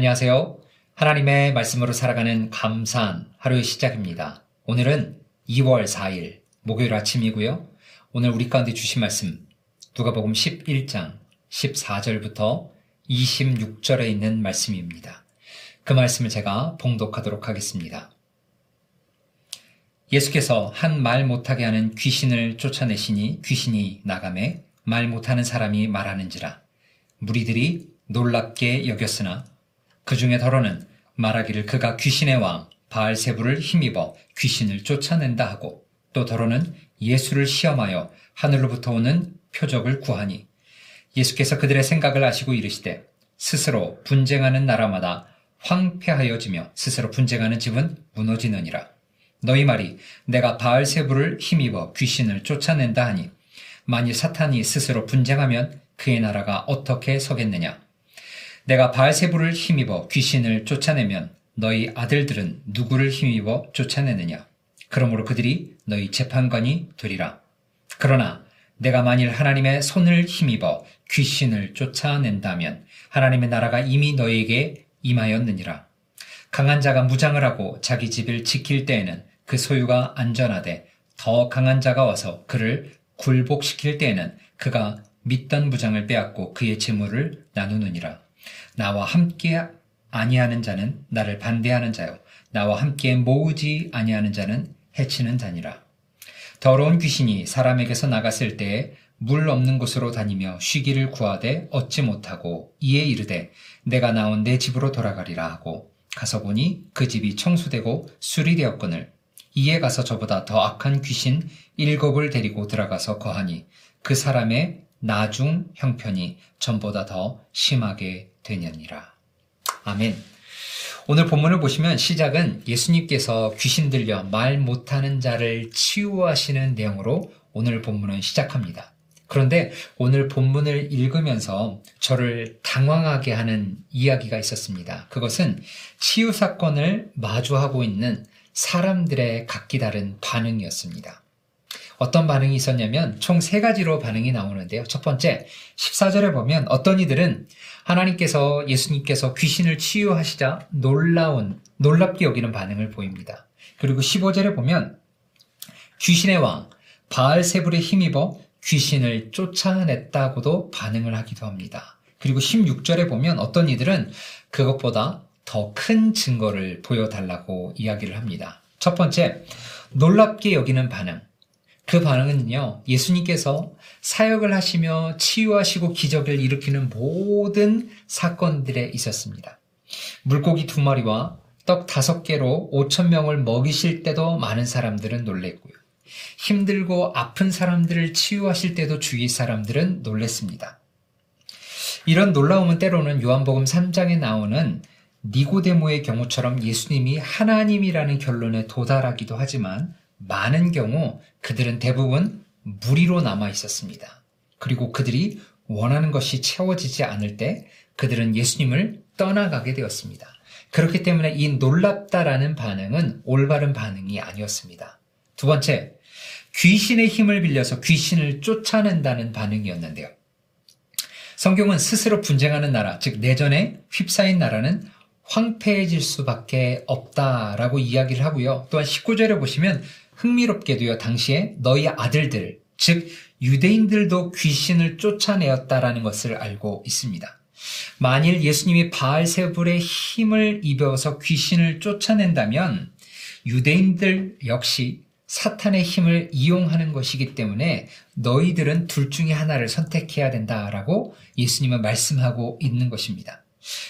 안녕하세요. 하나님의 말씀으로 살아가는 감사한 하루의 시작입니다. 오늘은 2월 4일 목요일 아침이고요. 오늘 우리 가운데 주신 말씀 누가복음 11장 14절부터 26절에 있는 말씀입니다. 그 말씀을 제가 봉독하도록 하겠습니다. 예수께서 한 말 못하게 하는 귀신을 쫓아내시니 귀신이 나감에 말 못하는 사람이 말하는지라 무리들이 놀랍게 여겼으나 그 중에 더러는 말하기를 그가 귀신의 왕 바알세부를 힘입어 귀신을 쫓아낸다 하고 또 더러는 예수를 시험하여 하늘로부터 오는 표적을 구하니 예수께서 그들의 생각을 아시고 이르시되 스스로 분쟁하는 나라마다 황폐하여지며 스스로 분쟁하는 집은 무너지느니라. 너희 말이 내가 바알세부를 힘입어 귀신을 쫓아낸다 하니 만일 사탄이 스스로 분쟁하면 그의 나라가 어떻게 서겠느냐? 내가 바알세부를 힘입어 귀신을 쫓아내면 너희 아들들은 누구를 힘입어 쫓아내느냐? 그러므로 그들이 너희 재판관이 되리라. 그러나 내가 만일 하나님의 손을 힘입어 귀신을 쫓아낸다면 하나님의 나라가 이미 너희에게 임하였느니라. 강한 자가 무장을 하고 자기 집을 지킬 때에는 그 소유가 안전하되 더 강한 자가 와서 그를 굴복시킬 때에는 그가 믿던 무장을 빼앗고 그의 재물을 나누느니라. 나와 함께 아니하는 자는 나를 반대하는 자요. 나와 함께 모으지 아니하는 자는 해치는 자니라. 더러운 귀신이 사람에게서 나갔을 때에 물 없는 곳으로 다니며 쉬기를 구하되 얻지 못하고 이에 이르되 내가 나온 내 집으로 돌아가리라 하고 가서 보니 그 집이 청소되고 수리되었거늘 이에 가서 저보다 더 악한 귀신 일곱을 데리고 들어가서 거하니 그 사람의 나중 형편이 전보다 더 심하게 되느니라. 아멘. 오늘 본문을 보시면 시작은 예수님께서 귀신 들려 말 못하는 자를 치유하시는 내용으로 오늘 본문은 시작합니다. 그런데 오늘 본문을 읽으면서 저를 당황하게 하는 이야기가 있었습니다. 그것은 치유 사건을 마주하고 있는 사람들의 각기 다른 반응이었습니다. 어떤 반응이 있었냐면 총 세 가지로 반응이 나오는데요. 첫 번째, 14절에 보면 어떤 이들은 하나님께서 예수님께서 귀신을 치유하시자 놀라운, 놀랍게 여기는 반응을 보입니다. 그리고 15절에 보면 귀신의 왕, 바알세불에 힘입어 귀신을 쫓아냈다고도 반응을 하기도 합니다. 그리고 16절에 보면 어떤 이들은 그것보다 더 큰 증거를 보여달라고 이야기를 합니다. 첫 번째, 놀랍게 여기는 반응. 그 반응은요, 예수님께서 사역을 하시며 치유하시고 기적을 일으키는 모든 사건들에 있었습니다. 물고기 두 마리와 떡 다섯 개로 오천 명을 먹이실 때도 많은 사람들은 놀랬고요. 힘들고 아픈 사람들을 치유하실 때도 주위 사람들은 놀랬습니다. 이런 놀라움은 때로는 요한복음 3장에 나오는 니고데모의 경우처럼 예수님이 하나님이라는 결론에 도달하기도 하지만 많은 경우 그들은 대부분 무리로 남아 있었습니다. 그리고 그들이 원하는 것이 채워지지 않을 때 그들은 예수님을 떠나가게 되었습니다. 그렇기 때문에 이 놀랍다라는 반응은 올바른 반응이 아니었습니다. 두 번째, 귀신의 힘을 빌려서 귀신을 쫓아낸다는 반응이었는데요. 성경은 스스로 분쟁하는 나라, 즉 내전에 휩싸인 나라는 황폐해질 수밖에 없다라고 이야기를 하고요. 또한 19절에 보시면 흥미롭게도요, 당시에 너희 아들들, 즉 유대인들도 귀신을 쫓아내었다라는 것을 알고 있습니다. 만일 예수님이 바알세불의 힘을 입어서 귀신을 쫓아낸다면 유대인들 역시 사탄의 힘을 이용하는 것이기 때문에 너희들은 둘 중에 하나를 선택해야 된다라고 예수님은 말씀하고 있는 것입니다.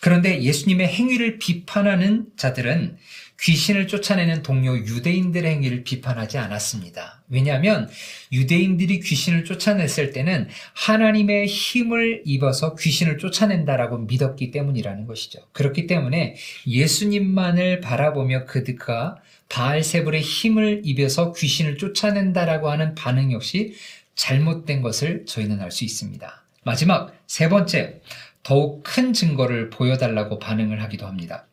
그런데 예수님의 행위를 비판하는 자들은 귀신을 쫓아내는 동료 유대인들의 행위를 비판하지 않았습니다. 왜냐하면 유대인들이 귀신을 쫓아냈을 때는 하나님의 힘을 입어서 귀신을 쫓아낸다라고 믿었기 때문이라는 것이죠. 그렇기 때문에 예수님만을 바라보며 그들과 바알세불의 힘을 입어서 귀신을 쫓아낸다라고 하는 반응 역시 잘못된 것을 저희는 알 수 있습니다. 마지막 세 번째, 더욱 큰 증거를 보여달라고 반응을 하기도 합니다.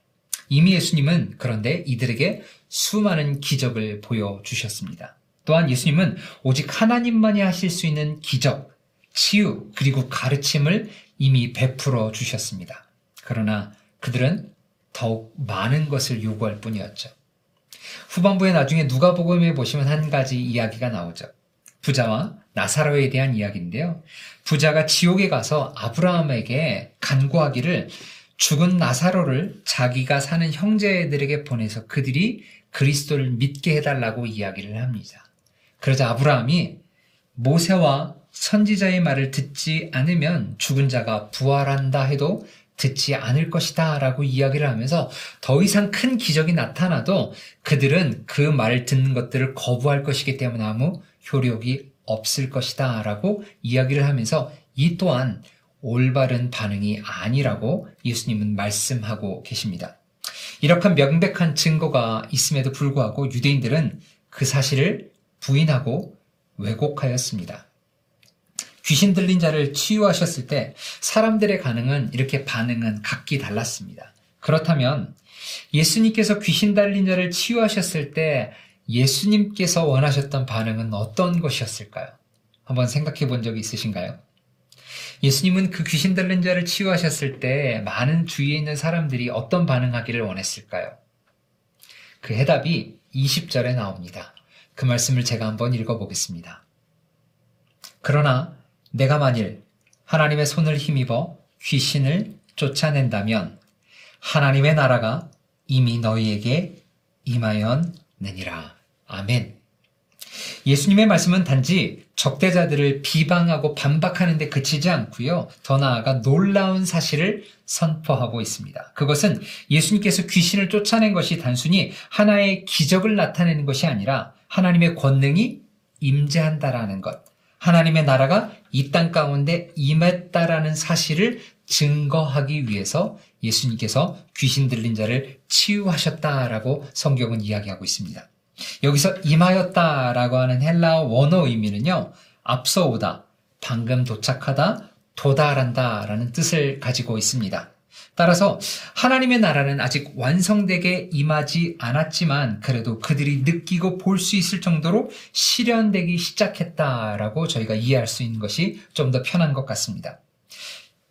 이미 예수님은 그런데 이들에게 수많은 기적을 보여주셨습니다. 또한 예수님은 오직 하나님만이 하실 수 있는 기적, 치유, 그리고 가르침을 이미 베풀어 주셨습니다. 그러나 그들은 더욱 많은 것을 요구할 뿐이었죠. 후반부에 나중에 누가복음에 보시면 한 가지 이야기가 나오죠. 부자와 나사로에 대한 이야기인데요. 부자가 지옥에 가서 아브라함에게 간구하기를 죽은 나사로를 자기가 사는 형제들에게 보내서 그들이 그리스도를 믿게 해달라고 이야기를 합니다. 그러자 아브라함이 모세와 선지자의 말을 듣지 않으면 죽은 자가 부활한다 해도 듣지 않을 것이다 라고 이야기를 하면서 더 이상 큰 기적이 나타나도 그들은 그 말을 듣는 것들을 거부할 것이기 때문에 아무 효력이 없을 것이다 라고 이야기를 하면서 이 또한 올바른 반응이 아니라고 예수님은 말씀하고 계십니다. 이렇게 명백한 증거가 있음에도 불구하고 유대인들은 그 사실을 부인하고 왜곡하였습니다. 귀신 들린 자를 치유하셨을 때 사람들의 반응은 이렇게 반응은 각기 달랐습니다. 그렇다면 예수님께서 귀신 달린 자를 치유하셨을 때 예수님께서 원하셨던 반응은 어떤 것이었을까요? 한번 생각해 본 적이 있으신가요? 예수님은 그 귀신 들린 자를 치유하셨을 때 많은 주위에 있는 사람들이 어떤 반응하기를 원했을까요? 그 해답이 20절에 나옵니다. 그 말씀을 제가 한번 읽어보겠습니다. 그러나 내가 만일 하나님의 손을 힘입어 귀신을 쫓아낸다면 하나님의 나라가 이미 너희에게 임하였느니라. 아멘. 예수님의 말씀은 단지 적대자들을 비방하고 반박하는 데 그치지 않고요. 더 나아가 놀라운 사실을 선포하고 있습니다. 그것은 예수님께서 귀신을 쫓아낸 것이 단순히 하나의 기적을 나타내는 것이 아니라 하나님의 권능이 임재한다라는 것. 하나님의 나라가 이 땅 가운데 임했다라는 사실을 증거하기 위해서 예수님께서 귀신 들린 자를 치유하셨다라고 성경은 이야기하고 있습니다. 여기서 임하였다라고 하는 헬라어 원어 의미는요, 앞서 오다, 방금 도착하다, 도달한다라는 뜻을 가지고 있습니다. 따라서 하나님의 나라는 아직 완성되게 임하지 않았지만 그래도 그들이 느끼고 볼 수 있을 정도로 실현되기 시작했다라고 저희가 이해할 수 있는 것이 좀 더 편한 것 같습니다.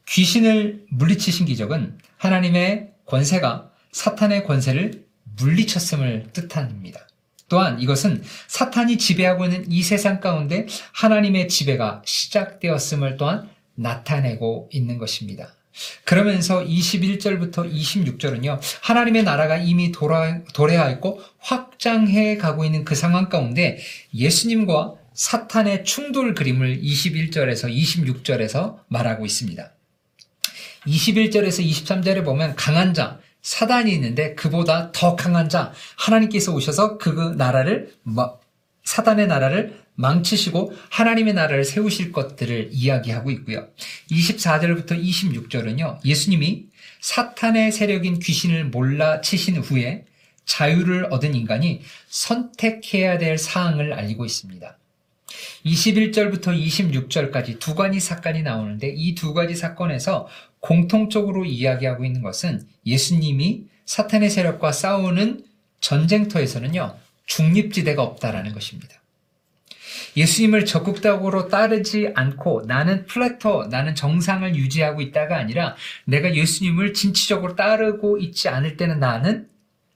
귀신을 물리치신 기적은 하나님의 권세가 사탄의 권세를 물리쳤음을 뜻합니다. 또한 이것은 사탄이 지배하고 있는 이 세상 가운데 하나님의 지배가 시작되었음을 또한 나타내고 있는 것입니다. 그러면서 21절부터 26절은요, 하나님의 나라가 이미 돌아, 도래하였고 확장해 가고 있는 그 상황 가운데 예수님과 사탄의 충돌 그림을 21절에서 26절에서 말하고 있습니다. 21절에서 23절에 보면 강한 자, 사단이 있는데 그보다 더 강한 자 하나님께서 오셔서 그 나라를 사단의 나라를 망치시고 하나님의 나라를 세우실 것들을 이야기하고 있고요. 24절부터 26절은요. 예수님이 사탄의 세력인 귀신을 몰라 치신 후에 자유를 얻은 인간이 선택해야 될 사항을 알리고 있습니다. 21절부터 26절까지 두 가지 사건이 나오는데 이 두 가지 사건에서 공통적으로 이야기하고 있는 것은 예수님이 사탄의 세력과 싸우는 전쟁터에서는요, 중립지대가 없다라는 것입니다. 예수님을 적극적으로 따르지 않고 나는 plateau, 나는 정상을 유지하고 있다가 아니라 내가 예수님을 진취적으로 따르고 있지 않을 때는 나는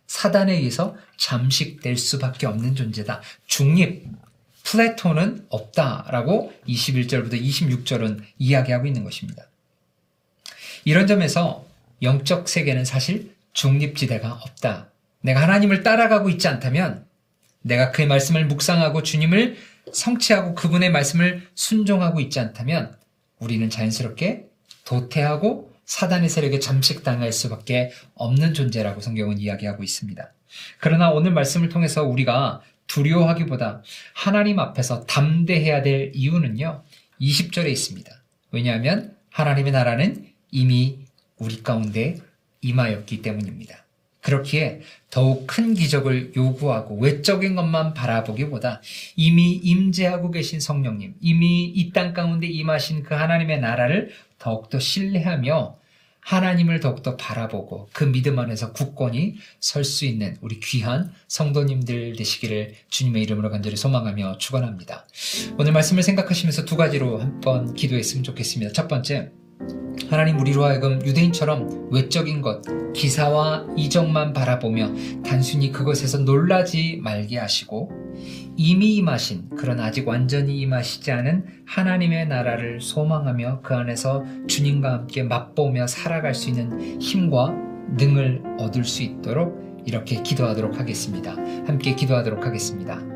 사단에 의해서 잠식될 수밖에 없는 존재다. 중립, plateau는 없다라고 21절부터 26절은 이야기하고 있는 것입니다. 이런 점에서 영적 세계는 사실 중립지대가 없다. 내가 하나님을 따라가고 있지 않다면 내가 그의 말씀을 묵상하고 주님을 성취하고 그분의 말씀을 순종하고 있지 않다면 우리는 자연스럽게 도태하고 사단의 세력에 잠식당할 수밖에 없는 존재라고 성경은 이야기하고 있습니다. 그러나 오늘 말씀을 통해서 우리가 두려워하기보다 하나님 앞에서 담대해야 될 이유는요, 20절에 있습니다. 왜냐하면 하나님의 나라는 이미 우리 가운데 임하였기 때문입니다. 그렇기에 더욱 큰 기적을 요구하고 외적인 것만 바라보기보다 이미 임재하고 계신 성령님, 이미 이 땅 가운데 임하신 그 하나님의 나라를 더욱더 신뢰하며 하나님을 더욱더 바라보고 그 믿음 안에서 굳건히 설 수 있는 우리 귀한 성도님들 되시기를 주님의 이름으로 간절히 소망하며 축원합니다. 오늘 말씀을 생각하시면서 두 가지로 한번 기도했으면 좋겠습니다. 첫 번째, 하나님 우리로 하여금 유대인처럼 외적인 것, 기사와 이적만 바라보며 단순히 그것에서 놀라지 말게 하시고 이미 임하신 그런 아직 완전히 임하시지 않은 하나님의 나라를 소망하며 그 안에서 주님과 함께 맛보며 살아갈 수 있는 힘과 능을 얻을 수 있도록 이렇게 기도하도록 하겠습니다. 함께 기도하도록 하겠습니다.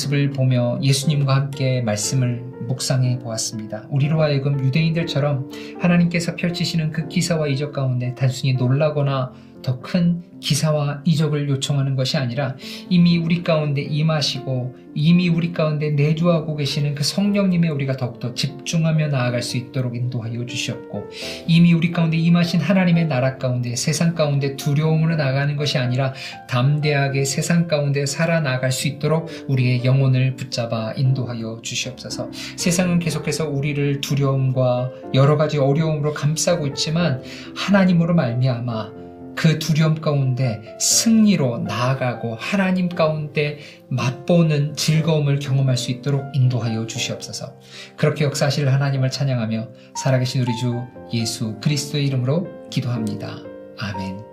모습을 보며 예수님과 함께 말씀을 묵상해 보았습니다. 우리로 하여금 유대인들처럼 하나님께서 펼치시는 그 기사와 이적 가운데 단순히 놀라거나 더 큰 기사와 이적을 요청하는 것이 아니라 이미 우리 가운데 임하시고 이미 우리 가운데 내주하고 계시는 그 성령님에 우리가 더욱더 집중하며 나아갈 수 있도록 인도하여 주시옵고 이미 우리 가운데 임하신 하나님의 나라 가운데 세상 가운데 두려움으로 나가는 것이 아니라 담대하게 세상 가운데 살아나갈 수 있도록 우리의 영혼을 붙잡아 인도하여 주시옵소서. 세상은 계속해서 우리를 두려움과 여러 가지 어려움으로 감싸고 있지만 하나님으로 말미암아 그 두려움 가운데 승리로 나아가고 하나님 가운데 맛보는 즐거움을 경험할 수 있도록 인도하여 주시옵소서. 그렇게 역사하실 하나님을 찬양하며 살아계신 우리 주 예수 그리스도의 이름으로 기도합니다. 아멘.